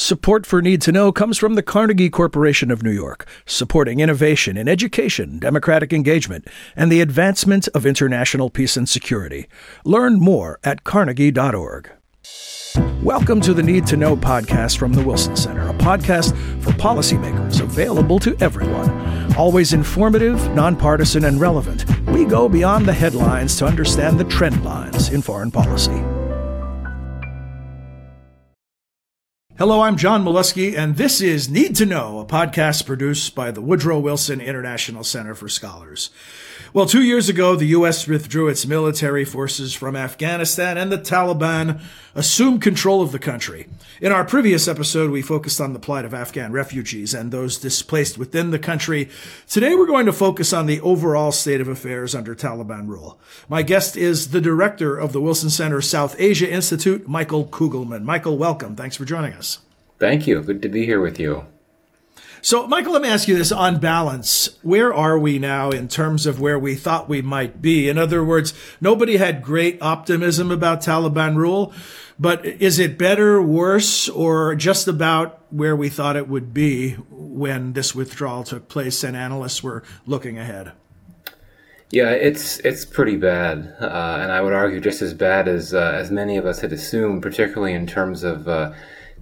Support for Need to Know comes from the Carnegie Corporation of New York, supporting innovation in education, democratic engagement, and the advancement of international peace and security. Learn more at carnegie.org. Welcome to the Need to Know podcast from the Wilson Center, a podcast for policymakers available to everyone. Always informative, nonpartisan, and relevant, we go beyond the headlines to understand the trend lines in foreign policy. Hello, I'm John Milewski, and this is Need to Know, a podcast produced by the Woodrow Wilson International Center for Scholars. Well, two years ago, the U.S. withdrew its military forces from Afghanistan and the Taliban assumed control of the country. In our previous episode, we focused on the plight of Afghan refugees and those displaced within the country. Today, we're going to focus on the overall state of affairs under Taliban rule. My guest is the director of the Wilson Center South Asia Institute, Michael Kugelman. Michael, welcome. Thanks for joining us. Thank you. Good to be here with you. So, Michael, let me ask you this on balance, where are we now in terms of where we thought we might be? In other words, nobody had great optimism about Taliban rule, but is it better, worse, or just about where we thought it would be when this withdrawal took place and analysts were looking ahead? Yeah, it's it's pretty bad, uh, and I would argue just as bad as uh, as many of us had assumed, particularly in terms of uh,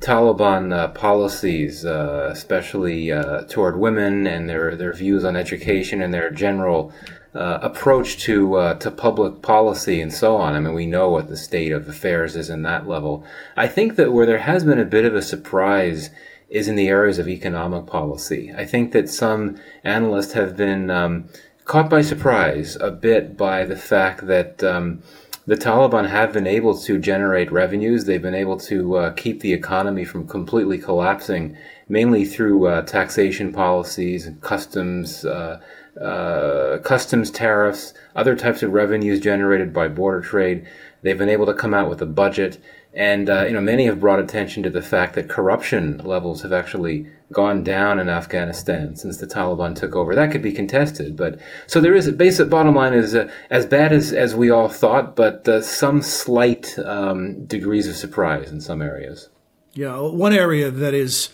Taliban uh, policies, uh, especially uh, toward women and their, their views on education and their general uh, approach to uh, to public policy and so on. I mean, we know what the state of affairs is in that level. I think that where there has been a bit of a surprise is in the areas of economic policy. I think that some analysts have been um, caught by surprise a bit by the fact that. Um, the Taliban have been able to generate revenues. They've been able to uh, keep the economy from completely collapsing, mainly through uh, taxation policies and customs, uh, uh, customs tariffs, other types of revenues generated by border trade. They've been able to come out with a budget, and uh, you know many have brought attention to the fact that corruption levels have actually gone down in Afghanistan since the Taliban took over. That could be contested, but so there is a basic bottom line is uh, as bad as, as we all thought, but uh, some slight um, degrees of surprise in some areas. Yeah, one area that is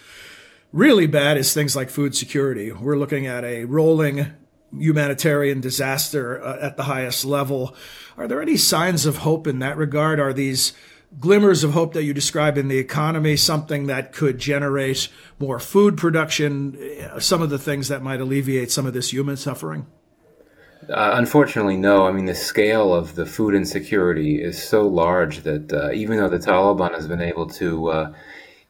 really bad is things like food security. We're looking at a rolling humanitarian disaster uh, at the highest level. Are there any signs of hope in that regard? Are these glimmers of hope that you describe in the economy something that could generate more food production, some of the things that might alleviate some of this human suffering? Uh, unfortunately, no. I mean, the scale of the food insecurity is so large that uh, even though the Taliban has been able to uh,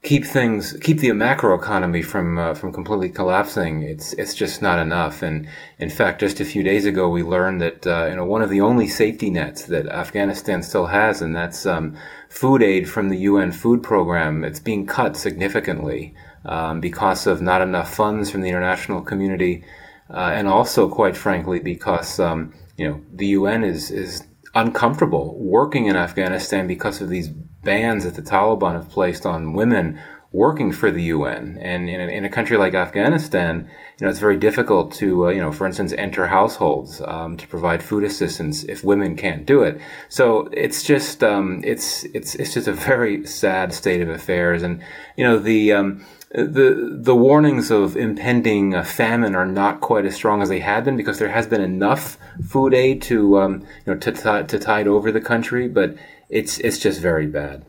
keep things, keep the macroeconomy from uh, from completely collapsing, it's it's just not enough. And in fact, just a few days ago, we learned that uh, you know one of the only safety nets that Afghanistan still has, and that's um, food aid from the UN Food Program. It's being cut significantly um, because of not enough funds from the international community, uh, and also, quite frankly, because um, you know the UN is is uncomfortable working in Afghanistan because of these bans that the Taliban have placed on women working for the UN. And in a, in a country like Afghanistan, you know, it's very difficult to, uh, you know, for instance, enter households um, to provide food assistance if women can't do it. So it's just, um, it's it's it's just a very sad state of affairs. And you know, the um, the the warnings of impending uh, famine are not quite as strong as they had been because there has been enough food aid to um, you know to t- to tide over the country, but it's it's just very bad.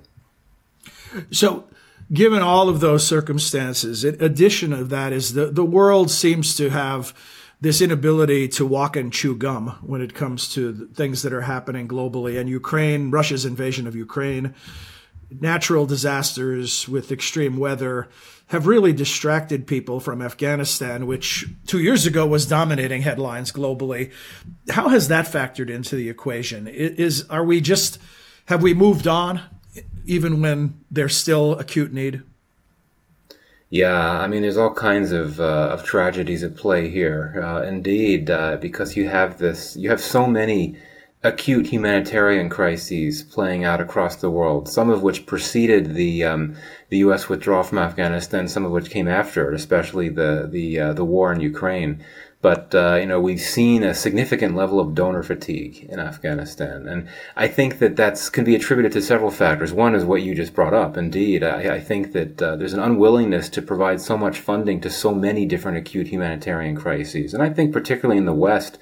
So given all of those circumstances, in addition of that is the, the world seems to have this inability to walk and chew gum when it comes to things that are happening globally. And Ukraine, Russia's invasion of Ukraine, natural disasters with extreme weather have really distracted people from Afghanistan, which two years ago was dominating headlines globally. How has that factored into the equation? Is are we just have we moved on even when there's still acute need? Yeah, I mean, there's all kinds of uh, of tragedies at play here. Uh, indeed, uh, because you have this, you have so many acute humanitarian crises playing out across the world, some of which preceded the um, the U.S. withdrawal from Afghanistan, some of which came after especially the the uh, the war in Ukraine. But uh, you know we've seen a significant level of donor fatigue in Afghanistan, and I think that that can be attributed to several factors. One is what you just brought up. Indeed, I, I think that uh, there's an unwillingness to provide so much funding to so many different acute humanitarian crises, and I think particularly in the West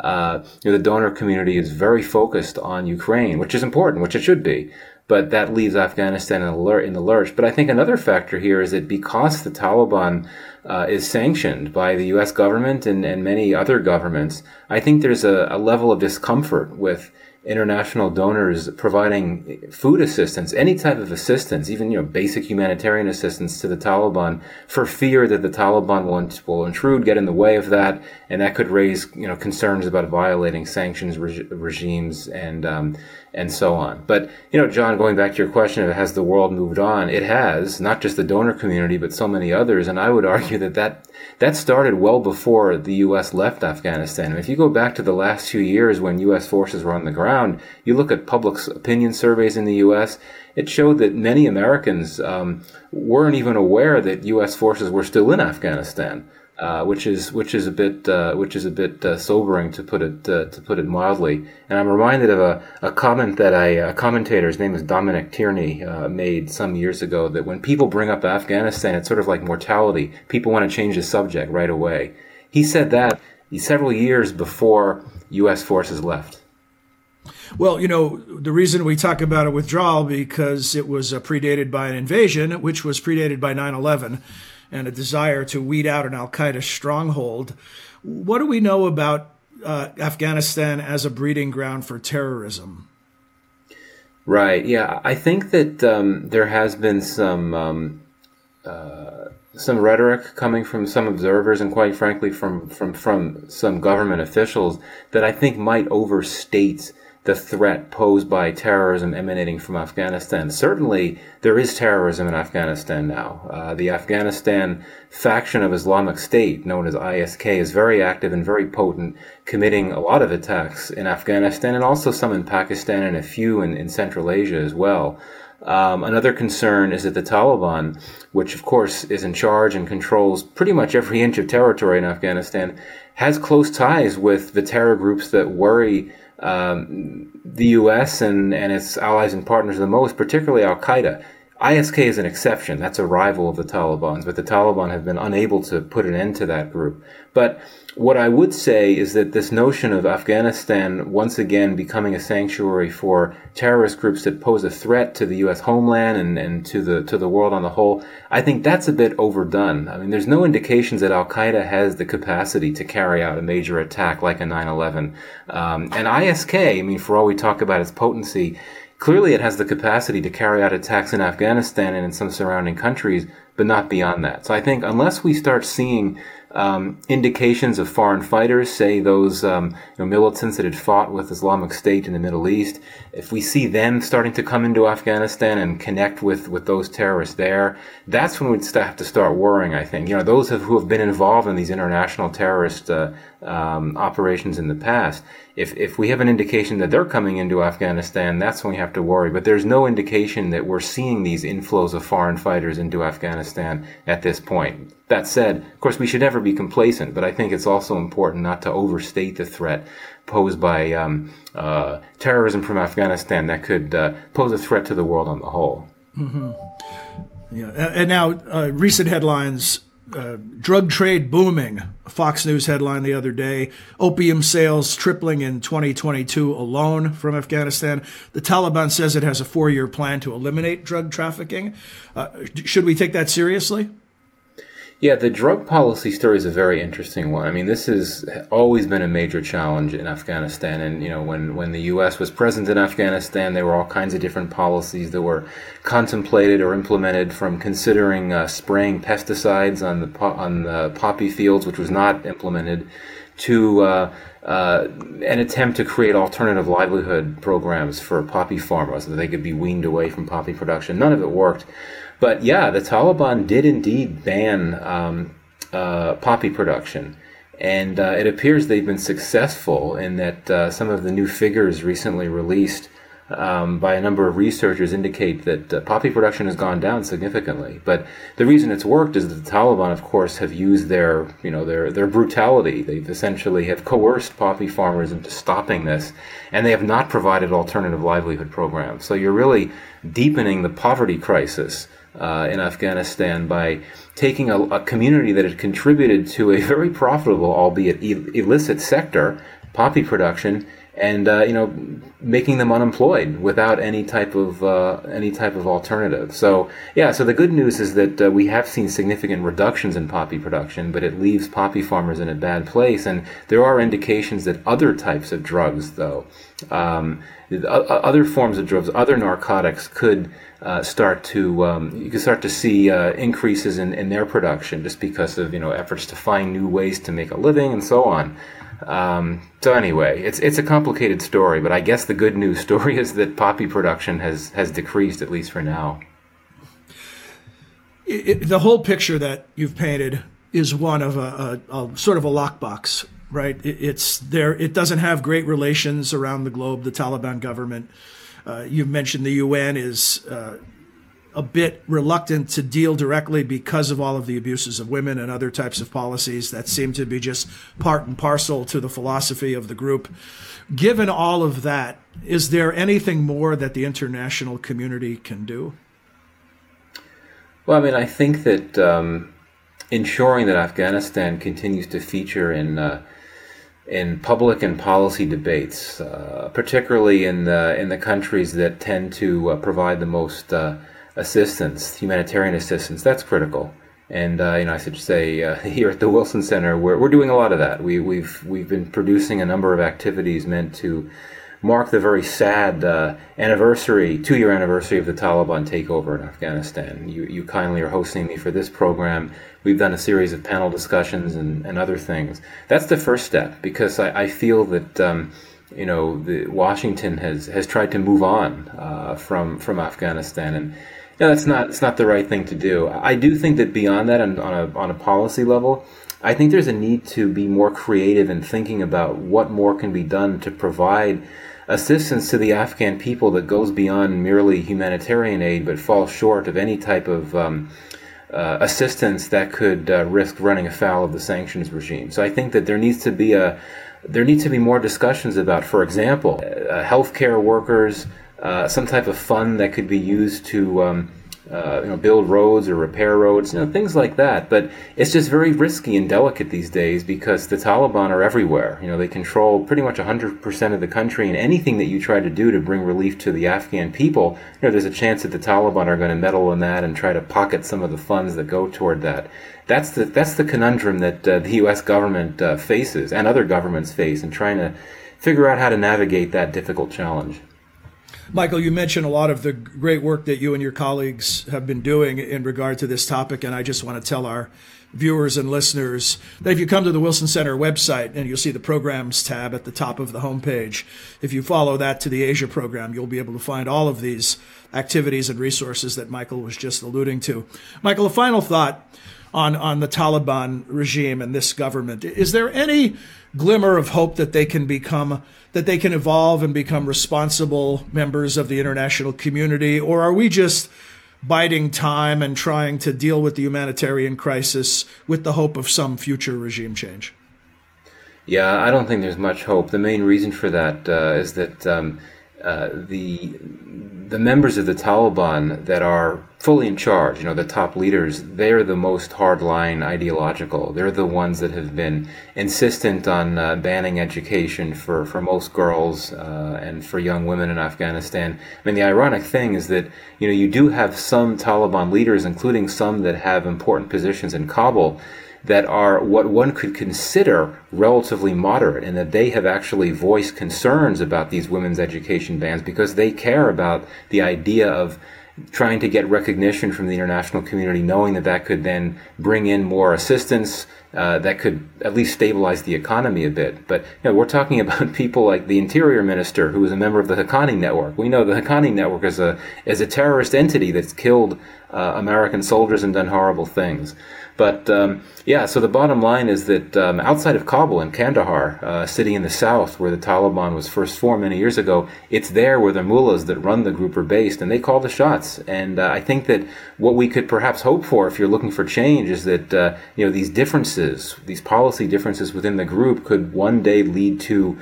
uh, you know, the donor community is very focused on Ukraine, which is important, which it should be. But that leaves Afghanistan in the, lurch. But I think another factor here is that because the Taliban uh, is sanctioned by the U.S. government and, and many other governments, I think there's a, a level of discomfort with international donors providing food assistance, any type of assistance, even you know basic humanitarian assistance to the Taliban, for fear that the Taliban will, will intrude, get in the way of that, and that could raise you know concerns about violating sanctions reg- regimes and um, and so on. But you know, John, going back to your question of has the world moved on? It has, not just the donor community, but so many others, and I would argue that that that started well before the U.S. left Afghanistan. if you go back to the last few years when U.S. forces were on the ground, you look at public opinion surveys in the U.S., it showed that many Americans um, weren't even aware that U.S. forces were still in Afghanistan. Uh, which is which is a bit uh, which is a bit uh, sobering to put it uh, to put it mildly. And I'm reminded of a, a comment that I, a commentator, his name is Dominic Tierney, uh, made some years ago. That when people bring up Afghanistan, it's sort of like mortality. People want to change the subject right away. He said that several years before U.S. forces left. Well, you know, the reason we talk about a withdrawal because it was predated by an invasion, which was predated by 9 11 and a desire to weed out an Al Qaeda stronghold. What do we know about uh, Afghanistan as a breeding ground for terrorism? Right. Yeah, I think that um, there has been some um, uh, some rhetoric coming from some observers, and quite frankly, from from from some government officials that I think might overstate the threat posed by terrorism emanating from Afghanistan. Certainly, there is terrorism in Afghanistan now. Uh, the Afghanistan faction of Islamic State, known as ISK, is very active and very potent, committing a lot of attacks in Afghanistan and also some in Pakistan and a few in, in Central Asia as well. Um, another concern is that the Taliban, which of course is in charge and controls pretty much every inch of territory in Afghanistan, has close ties with the terror groups that worry um, the U.S. And, and its allies and partners the most, particularly Al Qaeda. ISK is an exception. That's a rival of the Taliban's, but the Taliban have been unable to put an end to that group. But what I would say is that this notion of Afghanistan once again becoming a sanctuary for terrorist groups that pose a threat to the U.S. homeland and, and to the to the world on the whole, I think that's a bit overdone. I mean, there's no indications that Al Qaeda has the capacity to carry out a major attack like a 9/11. Um, and ISK, I mean, for all we talk about its potency, clearly it has the capacity to carry out attacks in Afghanistan and in some surrounding countries, but not beyond that. So I think unless we start seeing um, indications of foreign fighters, say those um, you know, militants that had fought with Islamic State in the Middle East, if we see them starting to come into Afghanistan and connect with, with those terrorists there, that's when we'd have to start worrying, I think. You know, those who have been involved in these international terrorist uh, um, operations in the past, if, if we have an indication that they're coming into Afghanistan, that's when we have to worry. But there's no indication that we're seeing these inflows of foreign fighters into Afghanistan at this point. That said, of course, we should never be complacent, but I think it's also important not to overstate the threat posed by um, uh, terrorism from Afghanistan that could uh, pose a threat to the world on the whole. Mm-hmm. Yeah, and now uh, recent headlines uh, drug trade booming. Fox News headline the other day opium sales tripling in 2022 alone from Afghanistan. The Taliban says it has a four year plan to eliminate drug trafficking. Uh, should we take that seriously? Yeah, the drug policy story is a very interesting one. I mean, this has always been a major challenge in Afghanistan. And, you know, when, when the U.S. was present in Afghanistan, there were all kinds of different policies that were contemplated or implemented from considering uh, spraying pesticides on the, po- on the poppy fields, which was not implemented, to uh, uh, an attempt to create alternative livelihood programs for poppy farmers so that they could be weaned away from poppy production. None of it worked. But yeah, the Taliban did indeed ban um, uh, poppy production. And uh, it appears they've been successful in that uh, some of the new figures recently released um, by a number of researchers indicate that uh, poppy production has gone down significantly. But the reason it's worked is that the Taliban, of course, have used their, you know, their, their brutality. They've essentially have coerced poppy farmers into stopping this, and they have not provided alternative livelihood programs. So you're really deepening the poverty crisis uh, in Afghanistan by taking a, a, community that had contributed to a very profitable, albeit illicit sector, poppy production, and uh, you know making them unemployed without any type of uh, any type of alternative. So yeah, so the good news is that uh, we have seen significant reductions in poppy production, but it leaves poppy farmers in a bad place. And there are indications that other types of drugs, though, um, other forms of drugs, other narcotics, could uh, start to um, you can start to see uh, increases in, in their production just because of you know efforts to find new ways to make a living and so on. Um, so anyway, it's it's a complicated story, but I guess the good news story is that poppy production has has decreased at least for now. It, it, the whole picture that you've painted is one of a, a, a sort of a lockbox, right? It, it's there. It doesn't have great relations around the globe. The Taliban government. Uh, you've mentioned the UN is uh, a bit reluctant to deal directly because of all of the abuses of women and other types of policies that seem to be just part and parcel to the philosophy of the group. Given all of that, is there anything more that the international community can do? Well, I mean, I think that um, ensuring that Afghanistan continues to feature in uh, in public and policy debates, uh, particularly in the in the countries that tend to uh, provide the most uh, assistance, humanitarian assistance, that's critical. And uh, you know, I should say uh, here at the Wilson Center, we're, we're doing a lot of that. We, we've we've been producing a number of activities meant to mark the very sad uh, anniversary, two-year anniversary of the Taliban takeover in Afghanistan. You you kindly are hosting me for this program. We've done a series of panel discussions and, and other things. That's the first step because I, I feel that. Um, you know, the, Washington has, has tried to move on uh, from from Afghanistan, and no, that's not it's not the right thing to do. I do think that beyond that, on, on a on a policy level, I think there's a need to be more creative in thinking about what more can be done to provide assistance to the Afghan people that goes beyond merely humanitarian aid, but falls short of any type of um, uh, assistance that could uh, risk running afoul of the sanctions regime. So I think that there needs to be a there needs to be more discussions about, for example, uh, healthcare workers uh, some type of fund that could be used to um, uh, you know, build roads or repair roads, you know, things like that. But it's just very risky and delicate these days because the Taliban are everywhere. You know, they control pretty much 100% of the country, and anything that you try to do to bring relief to the Afghan people, you know, there's a chance that the Taliban are going to meddle in that and try to pocket some of the funds that go toward that. That's the that's the conundrum that uh, the U.S. government uh, faces and other governments face in trying to figure out how to navigate that difficult challenge. Michael, you mentioned a lot of the great work that you and your colleagues have been doing in regard to this topic, and I just want to tell our viewers and listeners that if you come to the Wilson Center website and you'll see the programs tab at the top of the homepage, if you follow that to the Asia program, you'll be able to find all of these activities and resources that Michael was just alluding to. Michael, a final thought on, on the Taliban regime and this government. Is there any glimmer of hope that they can become that they can evolve and become responsible members of the international community? Or are we just biding time and trying to deal with the humanitarian crisis with the hope of some future regime change? Yeah i don't think there's much hope. The main reason for that uh, is that um, uh, the the members of the Taliban that are fully in charge, you know, the top leaders, they're the most hardline ideological. They're the ones that have been insistent on uh, banning education for, for most girls uh, and for young women in Afghanistan. I mean, the ironic thing is that, you know, you do have some Taliban leaders, including some that have important positions in Kabul, that are what one could consider relatively moderate and that they have actually voiced concerns about these women's education bans because they care about the idea of trying to get recognition from the international community, knowing that that could then bring in more assistance uh, that could at least stabilize the economy a bit. But you know, we're talking about people like the Interior Minister, who is a member of the Haqqani Network. We know the Haqqani Network is a is a terrorist entity that's killed uh, American soldiers and done horrible things. But um, yeah, so the bottom line is that um, outside of Kabul and Kandahar, a city in the south where the Taliban was first formed many years ago, it's there where the mullahs that run the group are based, and they call the shots. And uh, I think that what we could perhaps hope for, if you're looking for change, is that uh, you know these differences, these policy differences within the group, could one day lead to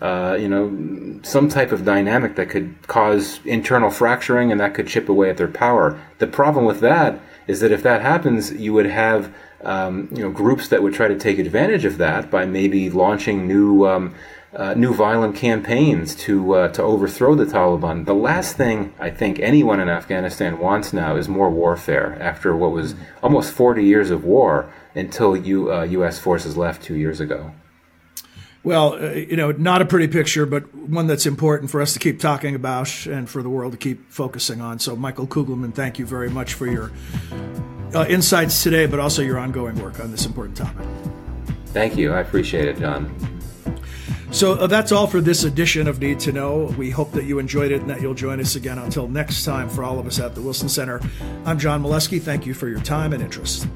uh, you know, some type of dynamic that could cause internal fracturing and that could chip away at their power. The problem with that is that if that happens, you would have um, you know groups that would try to take advantage of that by maybe launching new um, uh, new violent campaigns to uh, to overthrow the Taliban. The last thing I think anyone in Afghanistan wants now is more warfare. After what was almost 40 years of war until U, uh, U.S. forces left two years ago. Well, uh, you know, not a pretty picture, but one that's important for us to keep talking about and for the world to keep focusing on. So, Michael Kugelman, thank you very much for your uh, insights today, but also your ongoing work on this important topic. Thank you. I appreciate it, John. So uh, that's all for this edition of Need to Know. We hope that you enjoyed it and that you'll join us again until next time for all of us at the Wilson Center. I'm John Milewski. Thank you for your time and interest.